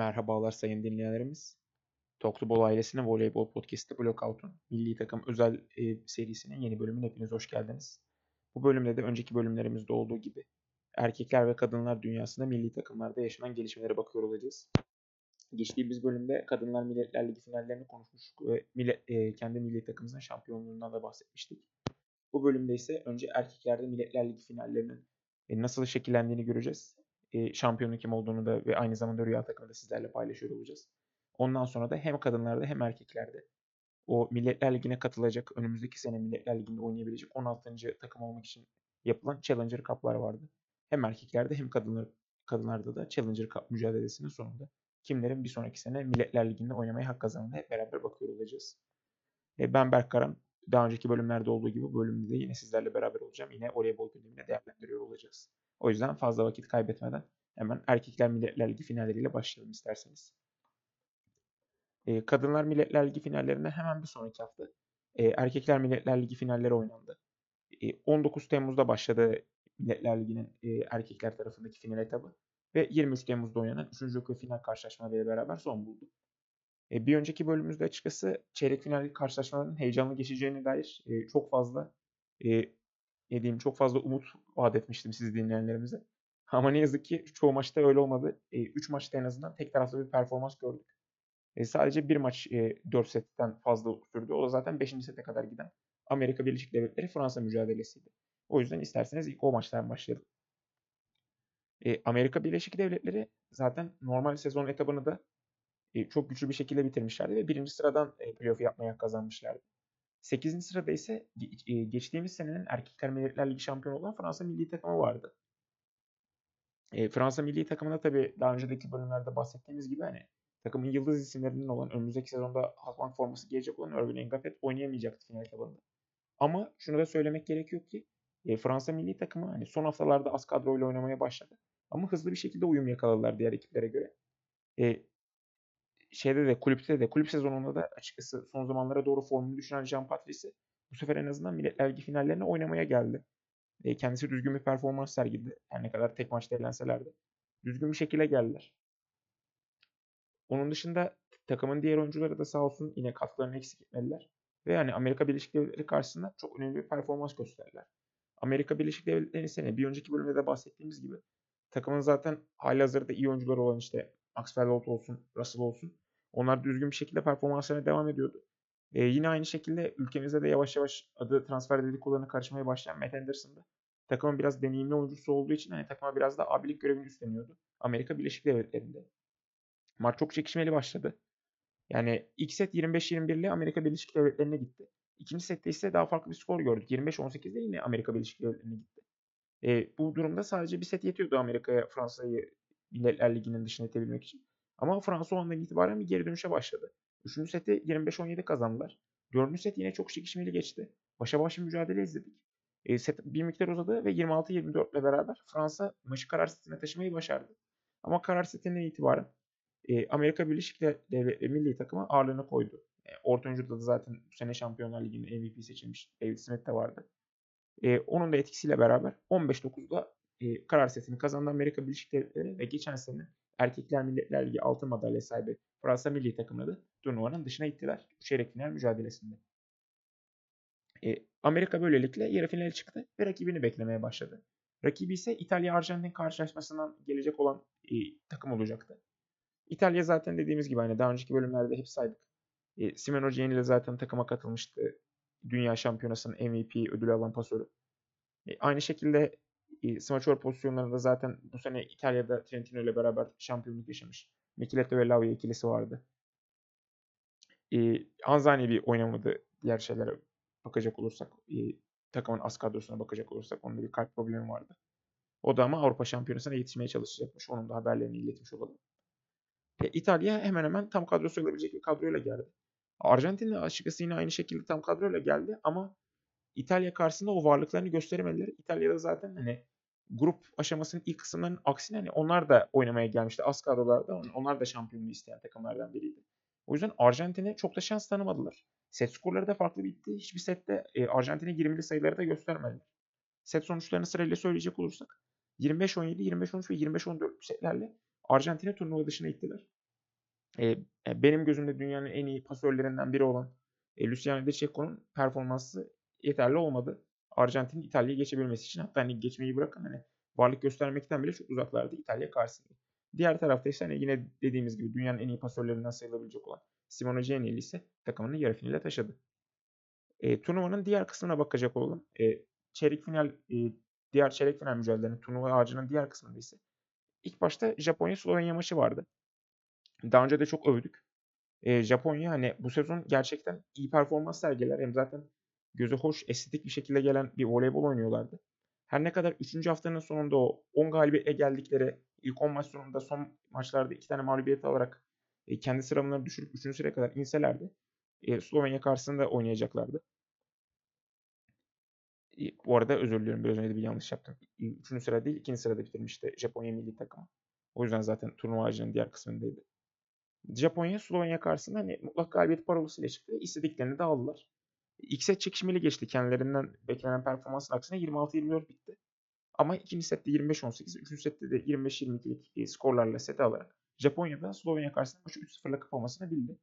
Merhabalar sayın dinleyenlerimiz. Toktubol ailesinin voleybol podcast'i Blockout'un milli takım özel e, serisinin yeni bölümüne hepiniz hoş geldiniz. Bu bölümde de önceki bölümlerimizde olduğu gibi erkekler ve kadınlar dünyasında milli takımlarda yaşanan gelişmelere bakıyor olacağız. Geçtiğimiz bölümde Kadınlar Milletler Ligi finallerini konuşmuştuk ve millet, e, kendi milli takımımızın şampiyonluğundan da bahsetmiştik. Bu bölümde ise önce erkeklerde Milletler Ligi finallerinin e, nasıl şekillendiğini göreceğiz şampiyonun kim olduğunu da ve aynı zamanda rüya takımını da sizlerle paylaşıyor olacağız. Ondan sonra da hem kadınlarda hem erkeklerde o Milletler Ligi'ne katılacak, önümüzdeki sene Milletler Ligi'nde oynayabilecek 16. takım olmak için yapılan Challenger Cup'lar vardı. Hem erkeklerde hem kadınlar, kadınlarda da Challenger Cup mücadelesinin sonunda kimlerin bir sonraki sene Milletler Ligi'nde oynamaya hak kazandığını hep beraber bakıyor olacağız. E, ben Berk Karan. Daha önceki bölümlerde olduğu gibi bölümde de yine sizlerle beraber olacağım. Yine voleybol gündemine değerlendiriyor olacağız. O yüzden fazla vakit kaybetmeden hemen Erkekler Milletler Ligi finalleriyle başlayalım isterseniz. E, Kadınlar Milletler Ligi finallerine hemen bir sonraki hafta e, Erkekler Milletler Ligi finalleri oynandı. E, 19 Temmuz'da başladı Milletler Ligi'nin e, erkekler tarafındaki final etabı ve 23 Temmuz'da oynanan 3. final karşılaşmalarıyla beraber son buldu. E, bir önceki bölümümüzde açıkçası çeyrek final karşılaşmaların heyecanlı geçeceğine dair e, çok fazla e, ne diyeyim çok fazla umut vaat etmiştim siz dinleyenlerimize. Ama ne yazık ki çoğu maçta öyle olmadı. 3 e, maçta en azından tek taraflı bir performans gördük. E, sadece bir maç e, 4 setten fazla sürdü. O da zaten 5. sete kadar giden Amerika Birleşik Devletleri Fransa mücadelesiydi. O yüzden isterseniz ilk o maçtan başlayalım. E, Amerika Birleşik Devletleri zaten normal sezon etabını da e, çok güçlü bir şekilde bitirmişlerdi ve birinci sıradan e, playoff yapmaya kazanmışlardı. 8. sırada ise e, geçtiğimiz senenin Erkekler Milletler Ligi şampiyonu olan Fransa milli takımı vardı. E, Fransa milli takımında tabii daha önceki bölümlerde bahsettiğimiz gibi hani takımın yıldız isimlerinden olan önümüzdeki sezonda Halkbank forması giyecek olan Erwin Engafet oynayamayacaktı final etabında. Ama şunu da söylemek gerekiyor ki e, Fransa milli takımı hani son haftalarda az kadroyla oynamaya başladı. Ama hızlı bir şekilde uyum yakaladılar diğer ekiplere göre. E, şeyde de kulüpte de kulüp sezonunda da açıkçası son zamanlara doğru formunu düşüren Jean Patrice bu sefer en azından Milletler Ligi finallerine oynamaya geldi. E, kendisi düzgün bir performans sergiledi. Her ne kadar tek maçta eğlenseler de. Düzgün bir şekilde geldiler. Onun dışında takımın diğer oyuncuları da sağ olsun yine katkılarını eksik etmediler. Ve yani Amerika Birleşik Devletleri karşısında çok önemli bir performans gösterdiler. Amerika Birleşik Devletleri'nin sene bir önceki bölümde de bahsettiğimiz gibi takımın zaten hali hazırda iyi oyuncuları olan işte Maxwell Holt olsun, Russell olsun. Onlar düzgün bir şekilde performanslarına devam ediyordu. E, yine aynı şekilde ülkemizde de yavaş yavaş adı transfer dedikodularına karışmaya başlayan Matt Anderson'da takımın biraz deneyimli oyuncusu olduğu için hani takıma biraz da abilik görevini üstleniyordu. Amerika Birleşik Devletleri'nde. Maç çok çekişmeli başladı. Yani ilk set 25-21 ile Amerika Birleşik Devletleri'ne gitti. İkinci sette ise daha farklı bir skor gördük. 25-18'de yine Amerika Birleşik Devletleri'ne gitti. E, bu durumda sadece bir set yetiyordu Amerika'ya Fransa'yı Milletler Ligi'nin dışına itebilmek için. Ama Fransa o andan itibaren bir geri dönüşe başladı. Üçüncü seti 25-17 kazandılar. Dördüncü set yine çok çekişmeli geçti. Başa baş bir mücadele izledik. E, set bir miktar uzadı ve 26-24 ile beraber Fransa maçı karar setine taşımayı başardı. Ama karar setinden itibaren e, Amerika Birleşik Devletleri milli takımı ağırlığını koydu. E, orta oyuncuda da zaten bu sene Şampiyonlar Ligi'nde MVP seçilmiş David Smith de vardı. E, onun da etkisiyle beraber 15-9'da e, karar setini kazandı Amerika Birleşik Devletleri ve geçen sene Erkekler Milletler Ligi altın madalya sahibi Fransa milli takımını da turnuvanın dışına ittiler. Çeyrek final mücadelesinde. E, Amerika böylelikle yarı finale çıktı ve rakibini beklemeye başladı. Rakibi ise İtalya-Arjantin karşılaşmasından gelecek olan e, takım olacaktı. İtalya zaten dediğimiz gibi hani daha önceki bölümlerde hep saydık. E, Simon Gianni de zaten takıma katılmıştı. Dünya Şampiyonası'nın MVP ödülü alan pasörü. E, aynı şekilde e, smaçör pozisyonlarında zaten bu sene İtalya'da Trentino ile beraber şampiyonluk yaşamış. Micheletto ve Lavia ikilisi vardı. E, Anzani bir oynamadı diğer şeylere bakacak olursak. E, takımın az kadrosuna bakacak olursak onda bir kalp problemi vardı. O da ama Avrupa Şampiyonası'na yetişmeye çalışacakmış. Onun da haberlerini iletmiş olalım. E, İtalya hemen hemen tam kadrosu olabilecek bir kadroyla geldi. Arjantin de açıkçası yine aynı şekilde tam kadroyla geldi ama İtalya karşısında o varlıklarını gösteremediler. İtalya'da zaten hani grup aşamasının ilk kısımlarının aksine hani onlar da oynamaya gelmişti. Az kadrolarda onlar da şampiyonluğu isteyen takımlardan biriydi. O yüzden Arjantin'e çok da şans tanımadılar. Set skorları da farklı bitti. Hiçbir sette e, Arjantin'e 20'li sayıları da göstermediler. Set sonuçlarını sırayla söyleyecek olursak 25-17, 25-13 ve 25-14 setlerle Arjantin'e turnuva dışına ittiler. Eee, e, benim gözümde dünyanın en iyi pasörlerinden biri olan, eee, Luciano De Cecco'nun performansı yeterli olmadı. Arjantin'in İtalya'yı geçebilmesi için. Hatta hani geçmeyi bırakın hani varlık göstermekten bile çok uzaklardı İtalya karşısında. Diğer tarafta ise hani yine dediğimiz gibi dünyanın en iyi pasörlerinden sayılabilecek olan Simone Giannelli ise takımını yarı finale taşıdı. Eee, turnuvanın diğer kısmına bakacak olalım. Eee, çeyrek final, eee, diğer çeyrek final mücadelelerinin turnuva ağacının diğer kısmında ise ilk başta Japonya-Slovenya maçı vardı. Daha önce de çok övdük. Eee, Japonya hani bu sezon gerçekten iyi performans sergiler. Hem zaten göze hoş, estetik bir şekilde gelen bir voleybol oynuyorlardı. Her ne kadar 3. haftanın sonunda o 10 galibiyetle geldikleri ilk 10 maç sonunda son maçlarda 2 tane mağlubiyet alarak e, kendi sıralamalarını düşürüp 3. sıraya kadar inselerdi. E, Slovenya karşısında oynayacaklardı. E, bu arada özür diliyorum biraz önce bir yanlış yaptım. 3. sıra değil 2. sırada bitirmişti Japonya milli takımı. O yüzden zaten turnuva ağacının diğer kısmındaydı. Japonya Slovenya karşısında hani mutlak galibiyet parolasıyla çıktı. İstediklerini de aldılar. İlk set çekişmeli geçti. Kendilerinden beklenen performansın aksine 26-24 bitti. Ama ikinci sette 25-18, üçüncü sette de 25-22'lik e, skorlarla seti alarak Japonya'da Slovenya karşısında maçı 3-0'la kapamasını bildi.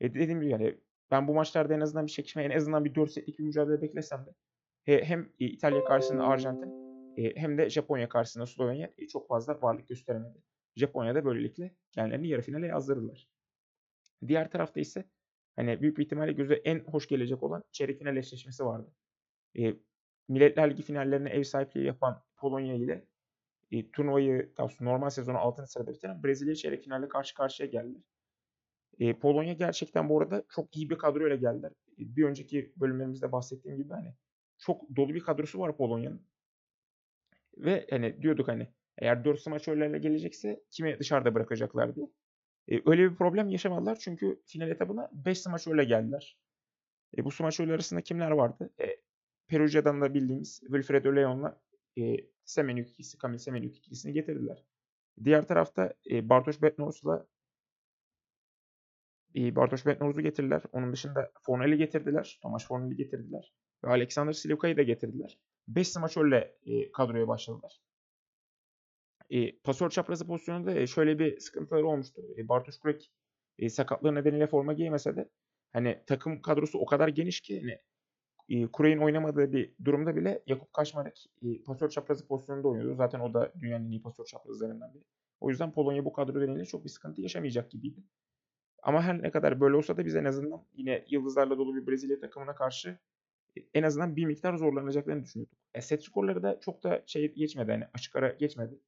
E dediğim gibi yani ben bu maçlarda en azından bir çekişme, en azından bir 4 setlik bir mücadele beklesem de e, hem İtalya karşısında Arjantin e, hem de Japonya karşısında Slovenya e, çok fazla varlık gösteremedi. Japonya da böylelikle kendilerini yarı finale yazdırdılar. Diğer tarafta ise hani büyük bir ihtimalle göze en hoş gelecek olan çeyrek final eşleşmesi vardı. E, Milletler Ligi finallerine ev sahipliği yapan Polonya ile e, turnuvayı normal sezonu 6. sırada bitiren Brezilya çeyrek finalde karşı karşıya geldiler. E, Polonya gerçekten bu arada çok iyi bir kadroyla geldiler. E, bir önceki bölümlerimizde bahsettiğim gibi hani çok dolu bir kadrosu var Polonya'nın. Ve hani diyorduk hani eğer 4 smaçörlerle gelecekse kimi dışarıda bırakacaklar diye. E, öyle bir problem yaşamadılar çünkü final etabına 5 smaçörle geldiler. E, bu smaçörler arasında kimler vardı? E, Perugia'dan da bildiğimiz Wilfredo Leon'la e, Semenyuk ikisi, Kamil Semenyuk ikilisini getirdiler. Diğer tarafta e, Bartosz Betnors'la e, Bartosz Betnors'u getirdiler. Onun dışında Fornel'i getirdiler. Tomasz Fornel'i getirdiler. Ve Alexander Slivka'yı da getirdiler. 5 smaçörle e, kadroya başladılar. E, pasör çaprazı pozisyonunda e, şöyle bir sıkıntıları olmuştu. E, Bartosz Kurek e, sakatlığı nedeniyle forma giyemese de hani takım kadrosu o kadar geniş ki hani e, Kurey'in oynamadığı bir durumda bile Yakup Kaşmarek e, pasör çaprazı pozisyonunda oynuyordu. Zaten o da dünyanın en iyi pasör çaprazlarından biri. O yüzden Polonya bu kadro nedeniyle çok bir sıkıntı yaşamayacak gibiydi. Ama her ne kadar böyle olsa da biz en azından yine yıldızlarla dolu bir Brezilya takımına karşı en azından bir miktar zorlanacaklarını düşünüyorduk. E, set skorları da çok da şey geçmedi. Hani açık ara geçmedi.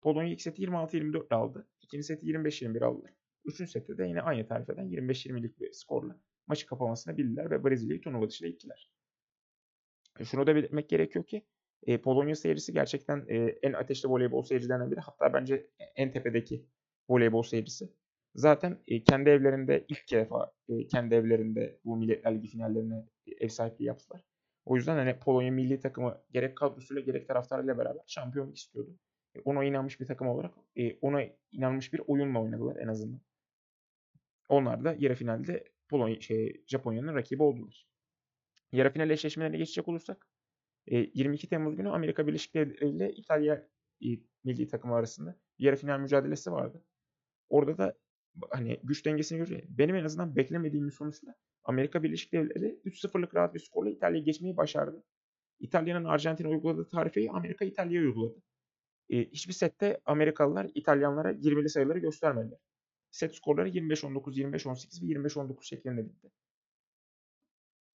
Polonya ilk seti 26-24 aldı. İkinci seti 25-21 aldılar. Üçüncü sette de yine aynı tarifeden 25-20'lik bir skorla maçı kapamasını bildiler ve Brezilya'yı turnuva dışına ittiler. E, şunu da belirtmek gerekiyor ki e, Polonya seyircisi gerçekten e, en ateşli voleybol seyircilerinden biri. Hatta bence en tepedeki voleybol seyircisi. Zaten e, kendi evlerinde ilk defa e, kendi evlerinde bu Milletler Ligi finallerine ev sahipliği yaptılar. O yüzden hani Polonya milli takımı gerek kadrosuyla gerek taraftarıyla beraber şampiyonluk istiyordu. E, ona inanmış bir takım olarak e, ona inanmış bir oyunla oynadılar en azından. Onlar da yarı finalde Polonya şey Japonya'nın rakibi oldular. Yarı final eşleşmelerine geçecek olursak 22 Temmuz günü Amerika Birleşik Devletleri ile İtalya milli takımı arasında yarı final mücadelesi vardı. Orada da hani güç dengesini görüyor. Benim en azından beklemediğim bir sonuçla Amerika Birleşik Devletleri 3-0'lık rahat bir skorla İtalya'yı geçmeyi başardı. İtalya'nın Arjantin'e uyguladığı tarifeyi Amerika İtalya'ya uyguladı. E, hiçbir sette Amerikalılar İtalyanlara 20'li sayıları göstermediler. Set skorları 25-19, 25-18 ve 25-19 şeklinde bitti.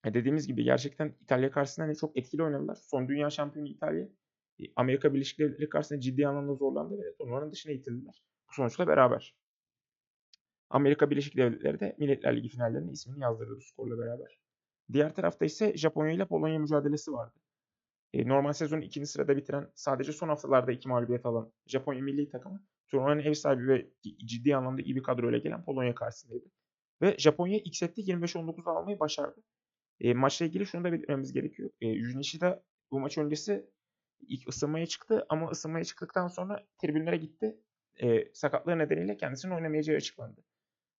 E dediğimiz gibi gerçekten İtalya karşısında hani çok etkili oynadılar. Son dünya şampiyonu İtalya e, Amerika Birleşik Devletleri karşısında ciddi anlamda zorlandı ve turnuvanın dışına itildiler. Bu sonuçla beraber. Amerika Birleşik Devletleri de Milletler Ligi finallerine ismini yazdırdı bu skorla beraber. Diğer tarafta ise Japonya ile Polonya mücadelesi vardı. Normal sezonu ikinci sırada bitiren sadece son haftalarda iki mağlubiyet alan Japonya milli takımı turnuvanın ev sahibi ve ciddi anlamda iyi bir kadroyla gelen Polonya karşısındaydı. Ve Japonya ilk sette 25-19 almayı başardı. E, maçla ilgili şunu da belirtmemiz gerekiyor. E, Junichi bu maç öncesi ilk ısınmaya çıktı ama ısınmaya çıktıktan sonra tribünlere gitti. E, sakatlığı nedeniyle kendisinin oynamayacağı açıklandı.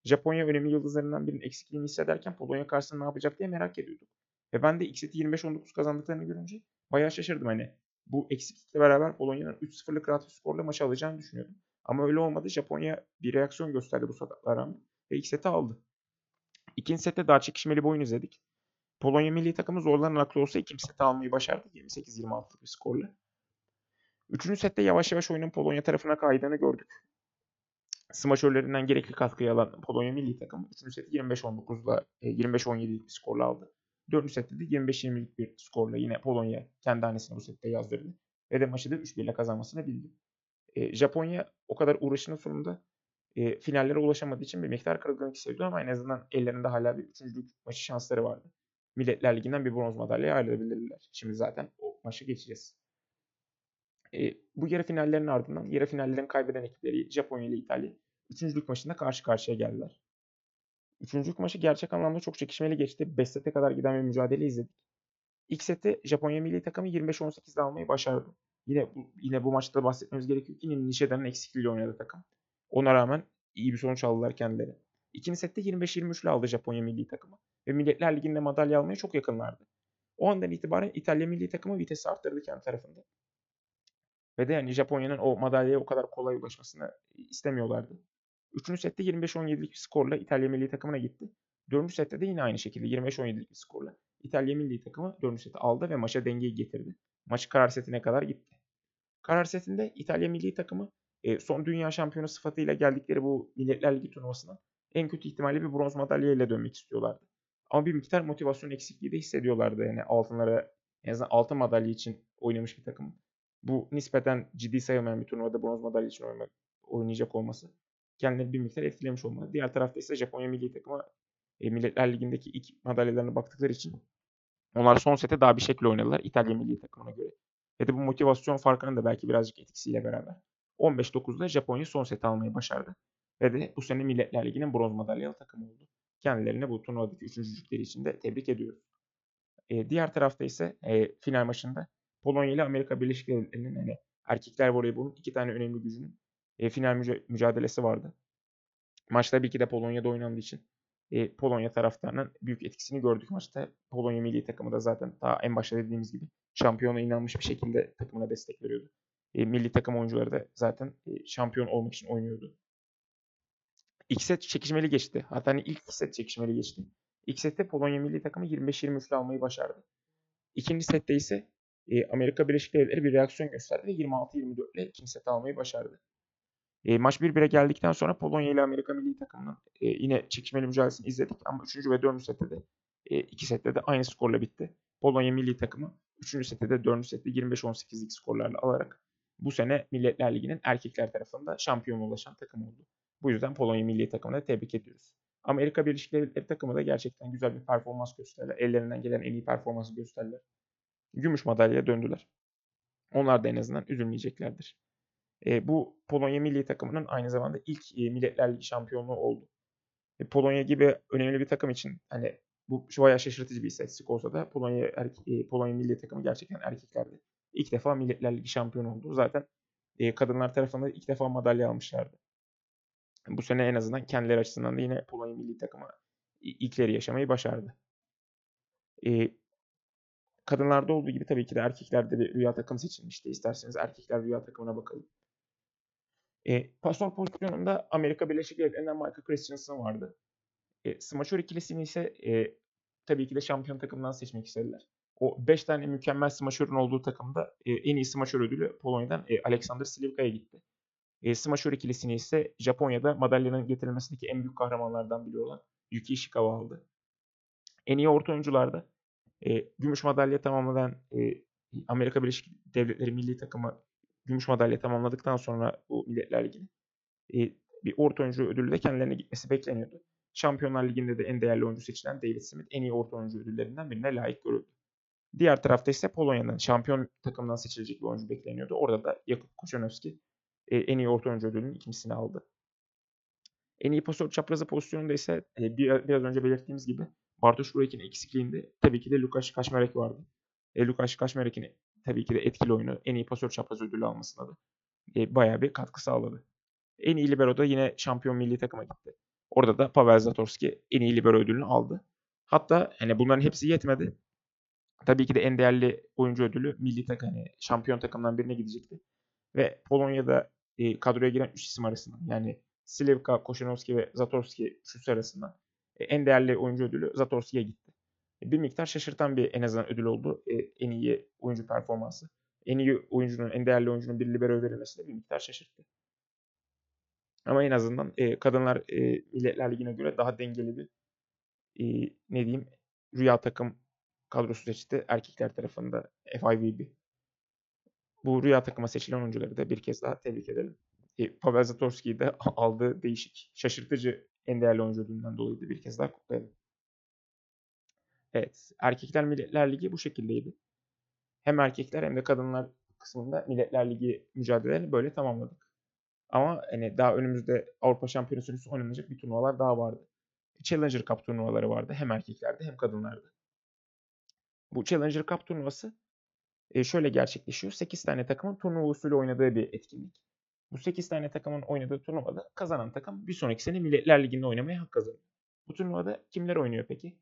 Japonya önemli yıldızlarından birinin eksikliğini hissederken Polonya karşısında ne yapacak diye merak ediyorduk. Ve ben de ilk seti 25-19 kazandıklarını görünce bayağı şaşırdım hani. Bu eksiklikle beraber Polonya'nın 3-0'lık rahat bir skorla maçı alacağını düşünüyordum. Ama öyle olmadı. Japonya bir reaksiyon gösterdi bu sakatlığa ve ilk seti aldı. İkinci sette daha çekişmeli bir oyun izledik. Polonya milli takımı zorlanan aklı olsa ikinci seti almayı başardı 28-26'lık bir skorla. Üçüncü sette yavaş yavaş oyunun Polonya tarafına kaydığını gördük. Smaçörlerinden gerekli katkıyı alan Polonya milli takımı 3. seti 25-19'la 25-17'lik bir skorla aldı. 4. sette de 25-20'lik bir skorla yine Polonya kendi hanesine bu sette yazdırdı. Ve de maçı da 3-1 ile kazanmasını bildi. E, Japonya o kadar uğraşının sonunda e, finallere ulaşamadığı için bir miktar kırılganlık hissediyor ama en azından ellerinde hala bir üçüncülük maçı şansları vardı. Milletler Ligi'nden bir bronz madalya ayrılabilirler. Şimdi zaten o maçı geçeceğiz. E, bu yarı finallerin ardından yarı finallerin kaybeden ekipleri Japonya ile İtalya üçüncülük maçında karşı karşıya geldiler. Üçüncülük maçı gerçek anlamda çok çekişmeli geçti. 5 sete kadar giden bir mücadele izledik. İlk seti Japonya milli takımı 25-18'de almayı başardı. Yine bu, yine bu maçta bahsetmemiz gerekiyor ki Nishida'nın eksikliğiyle oynadı takım. Ona rağmen iyi bir sonuç aldılar kendileri. İkinci sette 25-23 ile aldı Japonya milli takımı ve Milletler Ligi'nde madalya almaya çok yakınlardı. O andan itibaren İtalya milli takımı vitesi arttırdı kendi tarafında. Ve de yani Japonya'nın o madalyaya o kadar kolay ulaşmasını istemiyorlardı. Üçüncü sette 25-17'lik bir skorla İtalya milli takımına gitti. Dördüncü sette de yine aynı şekilde 25-17'lik bir skorla İtalya milli takımı dördüncü seti aldı ve maça dengeyi getirdi. Maç karar setine kadar gitti. Karar setinde İtalya milli takımı e, son dünya şampiyonu sıfatıyla geldikleri bu Milletler Ligi turnuvasına en kötü ihtimalle bir bronz madalya ile dönmek istiyorlardı. Ama bir miktar motivasyon eksikliği de hissediyorlardı. Yani altınlara en azından altın madalya için oynamış bir takım. Bu nispeten ciddi sayılmayan bir turnuvada bronz madalya için oynamak, oynayacak olması kendilerini bir miktar etkilemiş olmalı. Diğer tarafta ise Japonya milli takımı e, Milletler Ligi'ndeki ilk madalyalarına baktıkları için onlar son sete daha bir şekilde oynadılar İtalya milli takımına göre. Ve de bu motivasyon farkının da belki birazcık etkisiyle beraber 15-9'da Japonya son seti almayı başardı. Ve de bu sene Milletler Ligi'nin bronz madalyalı takımı oldu. Kendilerini bu turnuvadaki üçüncülükleri için de tebrik ediyoruz. E, diğer tarafta ise e, final maçında Polonya ile Amerika Birleşik Devletleri'nin hani erkekler voleybolunun iki tane önemli gücünün e, final müca- mücadelesi vardı. Maç tabii ki de Polonya'da oynandığı için e, Polonya taraftarının büyük etkisini gördük maçta. Polonya milli takımı da zaten daha en başta dediğimiz gibi şampiyona inanmış bir şekilde takımına destek veriyordu. E, milli takım oyuncuları da zaten e, şampiyon olmak için oynuyordu. İlk set çekişmeli geçti. Hatta hani ilk set çekişmeli geçti. İlk sette Polonya milli takımı 25-23'le almayı başardı. İkinci sette ise e, Amerika Birleşik Devletleri bir reaksiyon gösterdi ve 26-24 ile ikinci seti almayı başardı. E, maç 1-1'e geldikten sonra Polonya ile Amerika milli takımının e, yine çekişmeli mücadelesini izledik ama 3. ve 4. sette de e, sette de aynı skorla bitti. Polonya milli takımı 3. sette de 4. sette 25-18'lik skorlarla alarak bu sene Milletler Ligi'nin erkekler tarafında şampiyon ulaşan takım oldu. Bu yüzden Polonya milli takımını tebrik ediyoruz. Amerika Birleşik Devletleri takımı da gerçekten güzel bir performans gösterdiler. Ellerinden gelen en iyi performansı gösterdiler. Gümüş madalyaya döndüler. Onlar da en azından üzülmeyeceklerdir. E, bu Polonya milli takımının aynı zamanda ilk e, Milletler Ligi şampiyonluğu oldu. E, Polonya gibi önemli bir takım için hani bu şu bayağı şaşırtıcı bir istatistik olsa da Polonya erke, Polonya milli takımı gerçekten erkeklerde ilk defa Milletler Ligi şampiyonu oldu. Zaten e, kadınlar tarafında ilk defa madalya almışlardı. Bu sene en azından kendileri açısından da yine Polonya milli takımı ilkleri yaşamayı başardı. E, kadınlarda olduğu gibi tabii ki de erkeklerde bir rüya takım seçilmişti. İsterseniz erkekler rüya takımına bakalım. E, pasör pozisyonunda Amerika Birleşik Devletleri'nden Michael Christensen vardı. E, smaçör ikilisini ise e, tabii ki de şampiyon takımından seçmek istediler. O 5 tane mükemmel smaçörün olduğu takımda e, en iyi smaçör ödülü Polonya'dan e, Alexander Slivka'ya gitti. E, smaçör ikilisini ise Japonya'da madalyanın getirilmesindeki en büyük kahramanlardan biri olan Yuki Ishikawa aldı. En iyi orta oyuncularda e, gümüş madalya tamamlanan e, Amerika Birleşik Devletleri milli takımı gümüş madalya tamamladıktan sonra bu Milletler Ligi'ni e, bir orta oyuncu ödülü de kendilerine gitmesi bekleniyordu. Şampiyonlar Ligi'nde de en değerli oyuncu seçilen David Smith en iyi orta oyuncu ödüllerinden birine layık görüldü. Diğer tarafta ise Polonya'nın şampiyon takımından seçilecek bir oyuncu bekleniyordu. Orada da Jakub Kochanowski e, en iyi orta oyuncu ödülünün ikincisini aldı. En iyi pasör çaprazı pozisyonunda ise e, bir, biraz önce belirttiğimiz gibi Bartosz Burek'in eksikliğinde tabii ki de Lukasz Kaczmarek vardı. E, Lukasz Kaczmarek'in tabii ki de etkili oyunu en iyi pasör çapraz ödülü almasına da e, bayağı bir katkı sağladı. En iyi libero da yine şampiyon milli takıma gitti. Orada da Pavel Zatorski en iyi libero ödülünü aldı. Hatta hani bunların hepsi yetmedi. Tabii ki de en değerli oyuncu ödülü milli takım hani şampiyon takımdan birine gidecekti. Ve Polonya'da e, kadroya giren 3 isim arasında yani Slivka, Koşanovski ve Zatorski üçlüsü arasından e, en değerli oyuncu ödülü Zatorski'ye gitti. E, bir miktar şaşırtan bir en azından ödül oldu. E, en iyi oyuncu performansı. En iyi oyuncunun, en değerli oyuncunun bir libero verilmesi de bir miktar şaşırttı. Ama en azından e, kadınlar e, Milletler Ligi'ne göre daha dengeli bir ne diyeyim rüya takım kadrosu seçti erkekler tarafında FIVB. Bu rüya takıma seçilen oyuncuları da bir kez daha tebrik edelim. E, Pavel Zatorski'yi de aldığı değişik, şaşırtıcı en değerli oyuncu dolayı da bir kez daha kutlayalım. Evet, Erkekler Milletler Ligi bu şekildeydi. Hem erkekler hem de kadınlar kısmında Milletler Ligi mücadelelerini böyle tamamladık. Ama hani daha önümüzde Avrupa Şampiyonası oynanacak bir turnuvalar daha vardı. Challenger Cup turnuvaları vardı hem erkeklerde hem kadınlarda. Bu Challenger Cup turnuvası e, şöyle gerçekleşiyor. 8 tane takımın turnuva usulü oynadığı bir etkinlik. Bu 8 tane takımın oynadığı turnuvada kazanan takım bir sonraki sene Milletler Ligi'nde oynamaya hak kazanıyor. Bu turnuvada kimler oynuyor peki?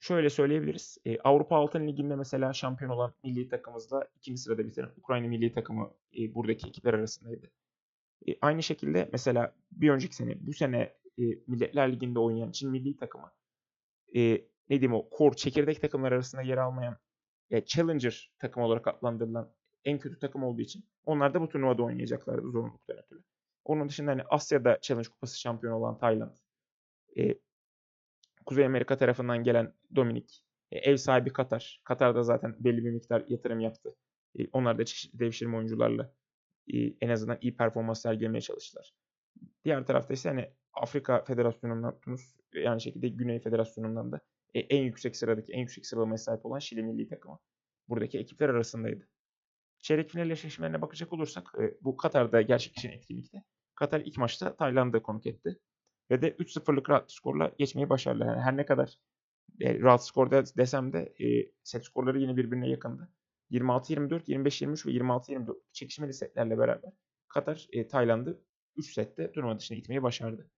Şöyle söyleyebiliriz. Avrupa Altın Ligi'nde mesela şampiyon olan milli takımımızla ikinci sırada bitiren Ukrayna milli takımı buradaki ekipler arasındaydı. Aynı şekilde mesela bir önceki sene bu sene e, Milletler Ligi'nde oynayan Çin milli takımı ne diyeyim o core çekirdek takımlar arasında yer almayan e, Challenger takım olarak adlandırılan en kötü takım olduğu için onlar da bu turnuvada oynayacaklardı zorunluluktan. Onun dışında hani Asya'da Challenge Kupası şampiyonu olan Tayland, Kuzey Amerika tarafından gelen Dominik, e, ev sahibi Katar. Katar da zaten belli bir miktar yatırım yaptı. E, onlar da çeşitli devşirme oyuncularla e, en azından iyi performans sergilemeye çalıştılar. Diğer tarafta ise hani Afrika Federasyonu'ndan Tunus ve aynı şekilde Güney Federasyonu'ndan da en yüksek sıradaki, en yüksek sıralamaya sahip olan Şili milli takımı. Buradaki ekipler arasındaydı. Çeyrek final eşleşmelerine bakacak olursak bu Katar'da gerçekleşen etkinlikte Katar ilk maçta Tayland'ı konuk etti. Ve de 3-0'lık rahat skorla geçmeyi başardılar. Yani her ne kadar e, rahat skorda desem de e, set skorları yine birbirine yakındı. 26-24, 25-23 ve 26-24 çekişmeli setlerle beraber Katar e, Tayland'ı 3 sette turnuva dışına gitmeyi başardı.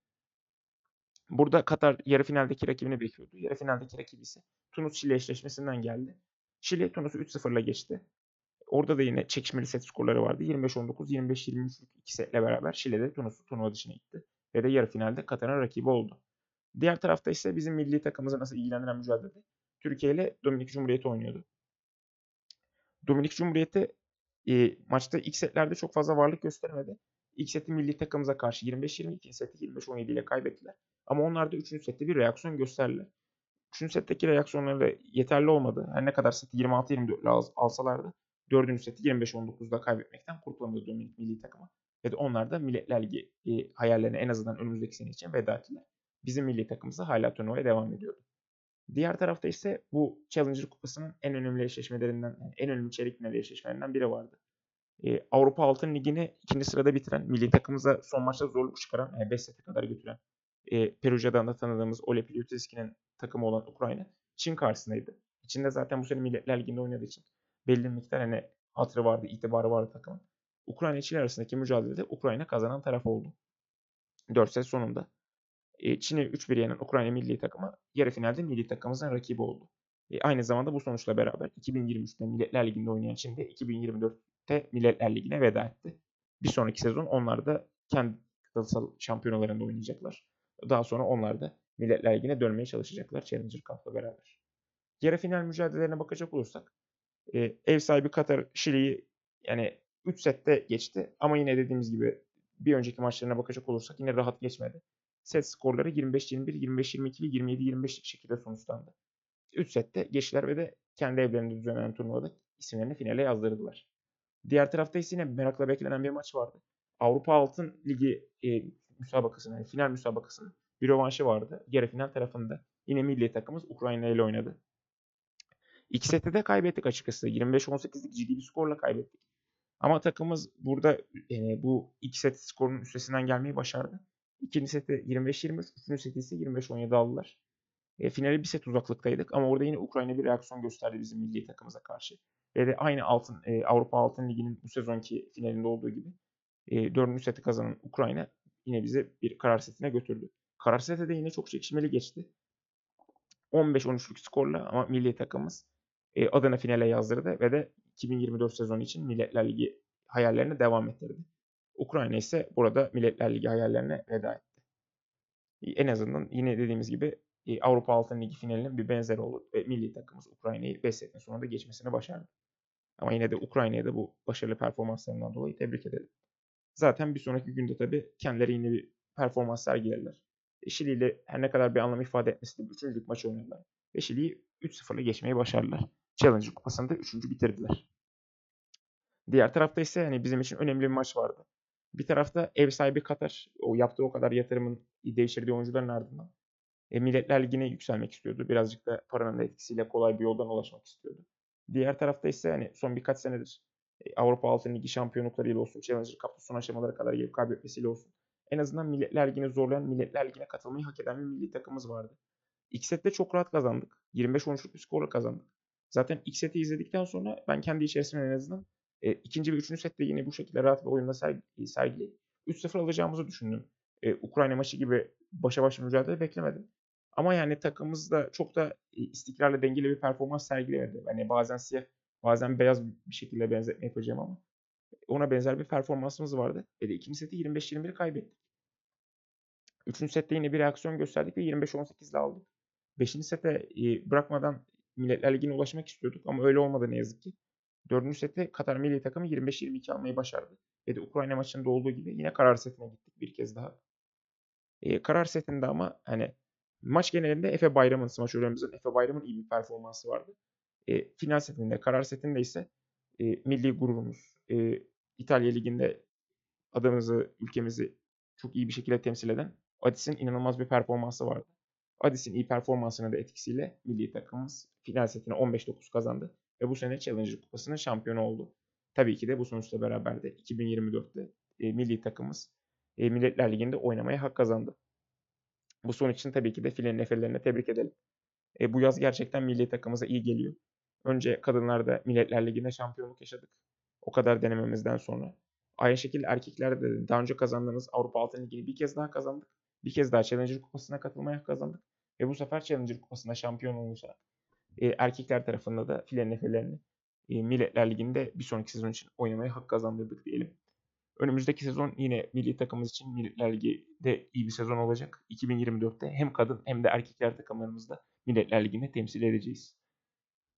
Burada Katar yarı finaldeki rakibini bekliyordu. Yarı finaldeki rakibi ise Tunus-Şili eşleşmesinden geldi. Şili Tunus'u 3-0'la geçti. Orada da yine çekişmeli set skorları vardı. 25-19, 25-23'lük iki setle beraber Şili de Tunus'u turnuva dışına gitti. Ve de yarı finalde Katar'ın rakibi oldu. Diğer tarafta ise bizim milli takımımızı nasıl ilgilendiren mücadelede Türkiye ile Dominik Cumhuriyeti oynuyordu. Dominik Cumhuriyeti e, maçta ilk setlerde çok fazla varlık göstermedi. İlk seti milli takımımıza karşı 25-20, ikinci seti 25-17 ile kaybettiler. Ama onlar da üçüncü sette bir reaksiyon gösterdiler. Üçüncü setteki reaksiyonları yeterli olmadı. Her ne kadar seti 26-24 ile alsalardı dördüncü seti 25-19'da kaybetmekten kurtulamadı Dominik milli takımı. Ve de onlar da Milletler Ligi e, hayallerine en azından önümüzdeki sene için veda ettiler. Bizim milli takımımız da hala turnuvaya devam ediyordu. Diğer tarafta ise bu Challenger Kupası'nın en önemli eşleşmelerinden, yani en önemli çeyrek eşleşmelerinden biri vardı. Ee, Avrupa Altın Ligi'ni ikinci sırada bitiren, milli takımımıza son maçta zorluk çıkaran, yani 5 sete kadar götüren e, Peruja'dan da tanıdığımız Ole Pilutski'nin takımı olan Ukrayna, Çin karşısındaydı. İçinde zaten bu sene Milletler Ligi'nde oynadığı için belli bir miktar hani hatırı vardı, itibarı vardı takımın. Ukrayna Çin arasındaki mücadelede Ukrayna kazanan taraf oldu. 4 set sonunda. Çin'i 3-1 yenen Ukrayna milli takımı yarı finalde milli takımımızın rakibi oldu. E, aynı zamanda bu sonuçla beraber 2023'te Milletler Ligi'nde oynayan Çin de 2024'te Milletler Ligi'ne veda etti. Bir sonraki sezon onlar da kendi kıtasal şampiyonalarında oynayacaklar. Daha sonra onlar da Milletler Ligi'ne dönmeye çalışacaklar Challenger Cup'la beraber. Yarı final mücadelelerine bakacak olursak ev sahibi Katar Şili'yi yani 3 sette geçti ama yine dediğimiz gibi bir önceki maçlarına bakacak olursak yine rahat geçmedi. Set skorları 25-21, 25-22 ve 27-25 şekilde sonuçlandı. 3 sette geçtiler ve de kendi evlerinde düzenlenen turnuvada isimlerini finale yazdırdılar. Diğer tarafta ise yine merakla beklenen bir maç vardı. Avrupa Altın Ligi e, müsabakasının, yani final müsabakasının bir rövanşı vardı. Yarı final tarafında yine milli takımımız Ukrayna ile oynadı. İki sette de kaybettik açıkçası. 25-18'lik ciddi bir skorla kaybettik. Ama takımımız burada e, bu iki set skorunun üstesinden gelmeyi başardı. İkinci seti 25-23, üçüncü seti ise 25-17 aldılar. E, finale bir set uzaklıktaydık ama orada yine Ukrayna bir reaksiyon gösterdi bizim milli takımıza karşı. Ve de aynı altın e, Avrupa Altın Ligi'nin bu sezonki finalinde olduğu gibi e, dördüncü seti kazanan Ukrayna yine bize bir karar setine götürdü. Karar sete de yine çok çekişmeli geçti. 15-13'lük skorla ama milli takımımız e, adını finale yazdırdı ve de 2024 sezonu için Milletler Ligi hayallerini devam ettirdi. Ukrayna ise burada Milletler Ligi hayallerine veda etti. En azından yine dediğimiz gibi e, Avrupa Altın Ligi finalinin bir benzeri oldu ve milli takımımız Ukrayna'yı 5 setin sonunda geçmesini başardı. Ama yine de Ukrayna'ya da bu başarılı performanslarından dolayı tebrik edelim. Zaten bir sonraki günde tabii kendileri yine bir performans sergilediler. E, Şili ile her ne kadar bir anlam ifade etmesi de üçüncülük maçı oynadılar. Ve Şili'yi 3-0'la geçmeyi başardılar. Challenger kupasında üçüncü bitirdiler. Diğer tarafta ise hani bizim için önemli bir maç vardı. Bir tarafta ev sahibi Katar o yaptığı o kadar yatırımın değiştirdiği oyuncuların ardından e, Milletler Ligi'ne yükselmek istiyordu. Birazcık da paranın etkisiyle kolay bir yoldan ulaşmak istiyordu. Diğer tarafta ise hani son birkaç senedir e, Avrupa Altın Ligi şampiyonluklarıyla olsun, Challenger Cup'ta son aşamalara kadar gelip kaybetmesiyle olsun. En azından Milletler Ligi'ni zorlayan, Milletler Ligi'ne katılmayı hak eden bir milli takımımız vardı. İlk sette çok rahat kazandık. 25-13'lük bir skorla kazandık. Zaten ilk seti izledikten sonra ben kendi içerisinde en azından e, ikinci ve üçüncü sette yine bu şekilde rahat bir oyunda sergi, sergileyip 3-0 alacağımızı düşündüm. E, Ukrayna maçı gibi başa baş mücadele beklemedim. Ama yani takımımız da çok da istikrarlı dengeli bir performans sergilemedi. Hani bazen siyah, bazen beyaz bir şekilde benzetme yapacağım ama ona benzer bir performansımız vardı. Ve de ikinci seti 25-21 kaybettik. Üçüncü sette yine bir reaksiyon gösterdik ve 25-18 ile aldık. Beşinci sete bırakmadan Milletler Ligi'ne ulaşmak istiyorduk ama öyle olmadı ne yazık ki. Dördüncü sette Katar milli takımı 25-22 almayı başardı. Ve de Ukrayna maçında olduğu gibi yine karar setine gittik bir kez daha. E, karar setinde ama hani maç genelinde Efe Bayram'ın smaçörlerimizin Efe Bayram'ın iyi bir performansı vardı. E, final setinde, karar setinde ise e, milli gururumuz, e, İtalya Ligi'nde adımızı, ülkemizi çok iyi bir şekilde temsil eden Adis'in inanılmaz bir performansı vardı. Adis'in iyi performansının da etkisiyle milli takımımız final setine 15-9 kazandı ve bu sene Challenger Kupası'nın şampiyonu oldu. Tabii ki de bu sonuçla beraber de 2024'te e, milli takımımız e, Milletler Ligi'nde oynamaya hak kazandı. Bu son için tabii ki de filenin efelerine tebrik edelim. E, bu yaz gerçekten milli takımımıza iyi geliyor. Önce kadınlarda Milletler Ligi'nde şampiyonluk yaşadık. O kadar denememizden sonra. Aynı şekilde erkeklerde de daha önce kazandığımız Avrupa Altın Ligi'ni bir kez daha kazandık. Bir kez daha Challenger Kupası'na katılmaya kazandık. Ve bu sefer Challenger Kupası'nda şampiyon olacak. E, erkekler tarafında da filenin efelerini e, Milletler Ligi'nde bir sonraki sezon için oynamaya hak kazandırdık diyelim. Önümüzdeki sezon yine milli takımımız için Milletler Ligi'de iyi bir sezon olacak. 2024'te hem kadın hem de erkekler takımlarımızda Milletler Ligi'ni temsil edeceğiz.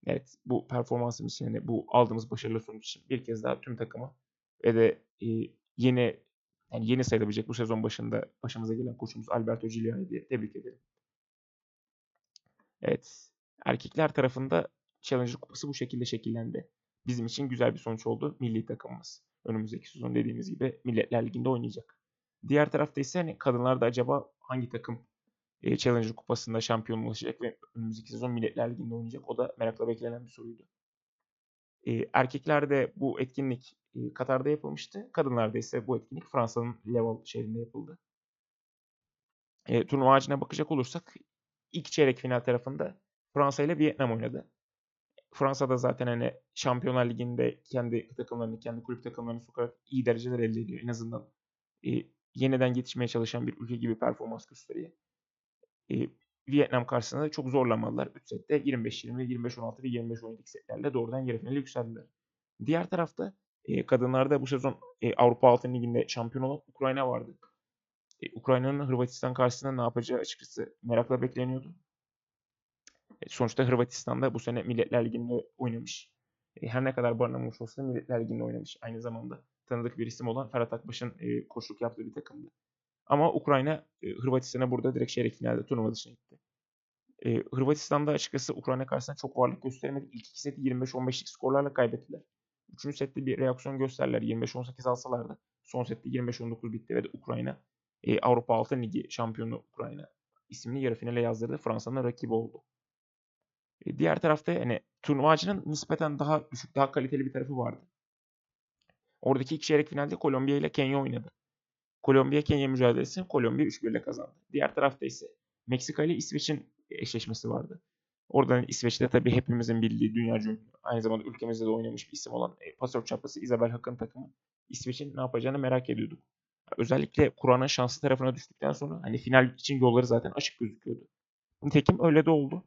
Evet bu performansımız yani bu aldığımız başarılı sonuç için bir kez daha tüm takımı ve de e, yeni yani yeni sayılabilecek bu sezon başında başımıza gelen koçumuz Alberto Giuliani diye tebrik ederim. Evet. Erkekler tarafında Challenger Kupası bu şekilde şekillendi. Bizim için güzel bir sonuç oldu milli takımımız. Önümüzdeki sezon dediğimiz gibi Milletler Ligi'nde oynayacak. Diğer tarafta ise hani kadınlarda acaba hangi takım e, Challenger Kupası'nda şampiyon ulaşacak ve önümüzdeki sezon Milletler Ligi'nde oynayacak? O da merakla beklenen bir soruydu. E, erkeklerde bu etkinlik e, Katar'da yapılmıştı. Kadınlarda ise bu etkinlik Fransa'nın Laval şehrinde yapıldı. E, turnuva ağacına bakacak olursak ilk çeyrek final tarafında Fransa ile Vietnam oynadı. Fransa'da zaten hani Şampiyonlar Ligi'nde kendi takımlarını, kendi kulüp takımlarını sokarak iyi dereceler elde ediyor. En azından e, yeniden yetişmeye çalışan bir ülke gibi performans gösteriyor. E, Vietnam karşısında çok zorlamadılar. 3 sette 25-20, 25-16 ve 25-17 setlerle doğrudan yarı finale yükseldiler. Diğer tarafta e, kadınlarda bu sezon e, Avrupa Altın Ligi'nde şampiyon olan Ukrayna vardı. E, Ukrayna'nın Hırvatistan karşısında ne yapacağı açıkçası merakla bekleniyordu. E, sonuçta Hırvatistan'da bu sene Milletler Ligi'nde oynamış. E, her ne kadar barınamamış olsa da Milletler Ligi'nde oynamış. Aynı zamanda tanıdık bir isim olan Ferhat Akbaş'ın e, koçluk yaptığı bir takımdı. Ama Ukrayna e, Hırvatistan'a burada direkt çeyrek finalde turnuva dışına gitti. E, Hırvatistan'da açıkçası Ukrayna karşısında çok varlık gösteremedi. İlk iki seti 25-15'lik skorlarla kaybettiler. Üçüncü sette bir reaksiyon gösterdiler. 25-18 alsalardı. Son sette 25-19 bitti ve de Ukrayna e, Avrupa Altın Ligi şampiyonu Ukrayna isimli yarı finale yazdırdı. Fransa'nın rakibi oldu. E, diğer tarafta yani turnuvacının nispeten daha düşük, daha kaliteli bir tarafı vardı. Oradaki iki çeyrek finalde Kolombiya ile Kenya oynadı. Kolombiya-Kenya mücadelesini Kolombiya 3-1 ile kazandı. Diğer tarafta ise Meksika ile İsveç'in eşleşmesi vardı. Oradan İsveç'te tabii hepimizin bildiği dünya ünlü, aynı zamanda ülkemizde de oynamış bir isim olan e, pasör çapası Isabel Hakk'ın takımı İsveç'in ne yapacağını merak ediyorduk. Özellikle Kur'an'ın şanslı tarafına düştükten sonra hani final için yolları zaten açık gözüküyordu. Nitekim öyle de oldu.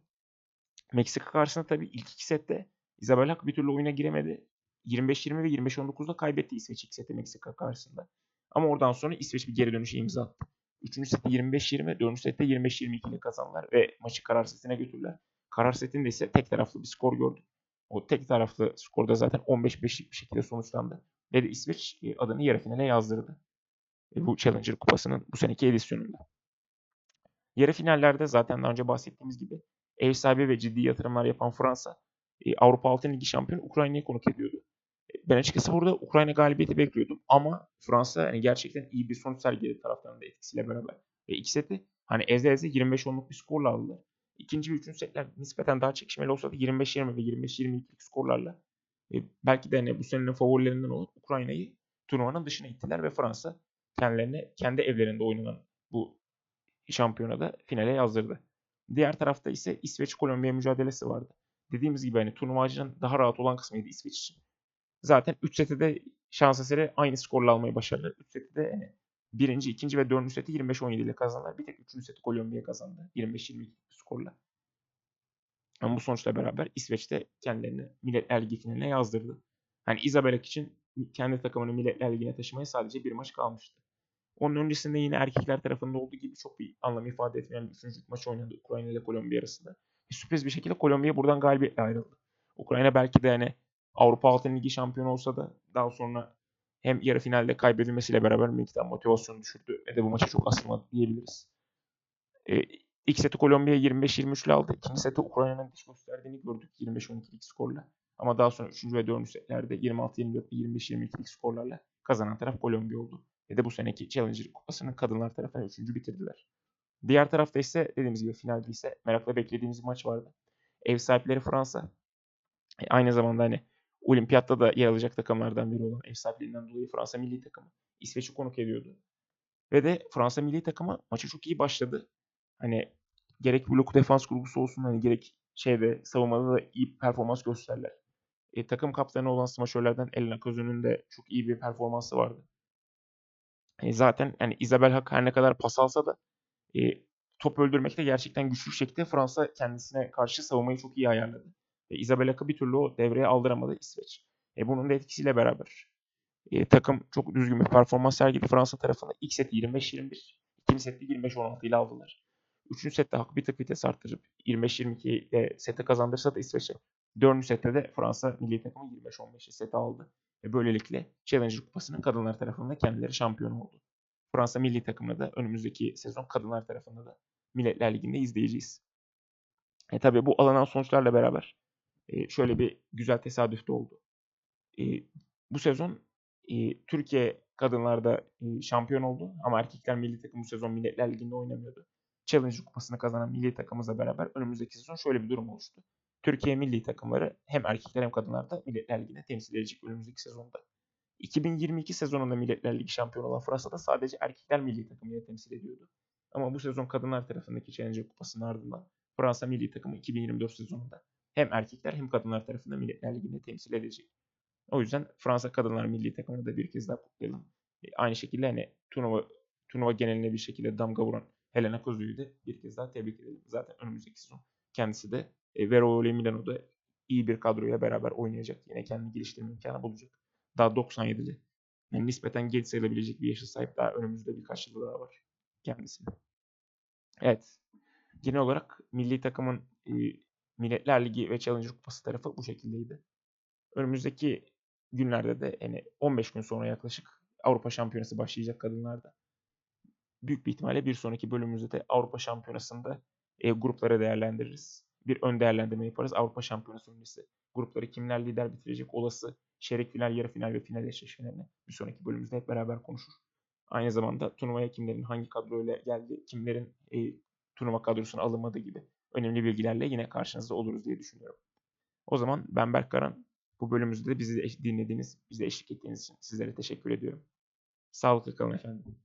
Meksika karşısında tabii ilk iki sette Isabel Hak bir türlü oyuna giremedi. 25-20 ve 25-19'da kaybetti İsveç ilk sette Meksika karşısında. Ama oradan sonra İsveç bir geri dönüşe imza attı. Üçüncü seti 25-20, dördüncü sette 25-22 ile kazandılar ve maçı karar setine götürdüler. Karar setinde ise tek taraflı bir skor gördük. O tek taraflı skorda zaten 15-5'lik bir şekilde sonuçlandı. Ve de İsveç e, adını yarı finale yazdırdı. E, bu Challenger Kupası'nın bu seneki edisyonunda. Yarı finallerde zaten daha önce bahsettiğimiz gibi ev sahibi ve ciddi yatırımlar yapan Fransa e, Avrupa Altın Ligi şampiyonu Ukrayna'yı konuk ediyordu. Ben açıkçası burada Ukrayna galibiyeti bekliyordum ama Fransa yani gerçekten iyi bir sonuç sergiledi taraftarının da etkisiyle beraber. Ve iki seti hani eze eze 25-10'luk bir skorla aldılar. İkinci ve üçüncü setler nispeten daha çekişmeli olsa da 25-20 ve 25-22'lik skorlarla e, belki de hani bu senenin favorilerinden olup Ukrayna'yı turnuvanın dışına ittiler ve Fransa kendilerine kendi evlerinde oynanan bu şampiyonada finale yazdırdı. Diğer tarafta ise İsveç-Kolombiya mücadelesi vardı. Dediğimiz gibi hani turnuvacının daha rahat olan kısmıydı İsveç için. Zaten 3 seti de şans eseri aynı skorla almayı başardılar. 3 seti de yani birinci, ikinci ve dördüncü seti 25-17 ile kazandılar. Bir tek üçüncü seti Kolombiya kazandı. 25-22 skorla. Ama bu sonuçla beraber İsveç de kendilerini Milletler Ligi finaline yazdırdı. Hani Isabelak için kendi takımını Milletler Ligi'ne taşımaya sadece bir maç kalmıştı. Onun öncesinde yine erkekler tarafında olduğu gibi çok bir anlam ifade etmeyen bir üçüncü maç oynadı Ukrayna ile Kolombiya arasında. Bir sürpriz bir şekilde Kolombiya buradan galibiyetle ayrıldı. Ukrayna belki de yani Avrupa Altın Ligi şampiyonu olsa da daha sonra hem yarı finalde kaybedilmesiyle beraber miktar motivasyonu düşürdü ve de bu maça çok asılmadı diyebiliriz. E, ilk seti Kolombiya 25-23 ile aldı. İkinci seti Ukrayna'nın diş gösterdiğini gördük 25-12'lik skorla. Ama daha sonra 3. ve 4. setlerde 26-24 ve 25-22'lik skorlarla kazanan taraf Kolombiya oldu. Ve de bu seneki Challenger kupasının kadınlar tarafından 3. bitirdiler. Diğer tarafta ise dediğimiz gibi finalde ise merakla beklediğimiz maç vardı. Ev sahipleri Fransa. E, aynı zamanda hani olimpiyatta da yer alacak takımlardan biri olan ev sahipliğinden dolayı Fransa milli takımı İsveç'i konuk ediyordu. Ve de Fransa milli takımı maça çok iyi başladı. Hani gerek blok defans kurgusu olsun hani gerek şeyde savunmada da iyi performans gösterdiler. E, takım kaptanı olan smaşörlerden Elena Kozun'un de çok iyi bir performansı vardı. E, zaten yani Isabel Hak her ne kadar pas alsa da e, top öldürmekte gerçekten güçlü şekilde Fransa kendisine karşı savunmayı çok iyi ayarladı. Ve Isabel Hak'ı bir türlü o devreye aldıramadı İsveç. E, bunun da etkisiyle beraber e, takım çok düzgün bir performans sergiledi Fransa tarafında. İlk seti 25-21, ikinci seti 25-16 ile aldılar. Üçüncü sette Hak bir tık vites arttırıp 25-22 ile seti kazandırsa da İsveç'e. Dördüncü sette de Fransa milli takımı 25-15'e seti aldı. Ve böylelikle Challenger Kupası'nın kadınlar tarafında kendileri şampiyon oldu. Fransa milli takımını da önümüzdeki sezon kadınlar tarafında da Milletler Ligi'nde izleyeceğiz. E tabi bu alınan sonuçlarla beraber şöyle bir güzel tesadüf de oldu. Bu sezon Türkiye kadınlarda şampiyon oldu ama erkekler milli takım bu sezon Milletler Ligi'nde oynamıyordu. Challenger Kupası'nı kazanan milli takımımızla beraber önümüzdeki sezon şöyle bir durum oluştu. Türkiye milli takımları hem erkekler hem kadınlarda Milletler Ligi'ne temsil edecek önümüzdeki sezonda. 2022 sezonunda Milletler Ligi şampiyonu olan Fransa'da sadece erkekler milli takımını temsil ediyordu. Ama bu sezon kadınlar tarafındaki Challenger Kupası'nın ardından Fransa milli takımı 2024 sezonunda hem erkekler hem kadınlar tarafında Milletler Ligi'nde temsil edecek. O yüzden Fransa kadınlar milli takımını da bir kez daha kutlayalım. E, aynı şekilde hani turnuva turnuva geneline bir şekilde damga vuran Helena Kozu'yu da bir kez daha tebrik edelim. Zaten önümüzdeki sezon kendisi de e, Verole Milano'da iyi bir kadroyla beraber oynayacak. Yine kendini geliştirme imkanı bulacak. Daha 97'li. Yani nispeten geç sayılabilecek bir yaşa sahip daha önümüzde birkaç yıl daha var kendisine. Evet. Genel olarak milli takımın e, Milletler Ligi ve Challenger Kupası tarafı bu şekildeydi. Önümüzdeki günlerde de yani 15 gün sonra yaklaşık Avrupa Şampiyonası başlayacak kadınlarda. Büyük bir ihtimalle bir sonraki bölümümüzde de Avrupa Şampiyonası'nda e, grupları değerlendiririz. Bir ön değerlendirme yaparız. Avrupa Şampiyonası öncesi grupları kimler lider bitirecek olası çeyrek final, yarı final ve final eşleşmelerini bir sonraki bölümümüzde hep beraber konuşur. Aynı zamanda turnuvaya kimlerin hangi kadroyla geldi, kimlerin e, turnuva kadrosuna alınmadığı gibi önemli bilgilerle yine karşınızda oluruz diye düşünüyorum. O zaman ben Berk Karan. Bu bölümümüzde de bizi dinlediğiniz, bize eşlik ettiğiniz için sizlere teşekkür ediyorum. Sağlıklı kalın efendim.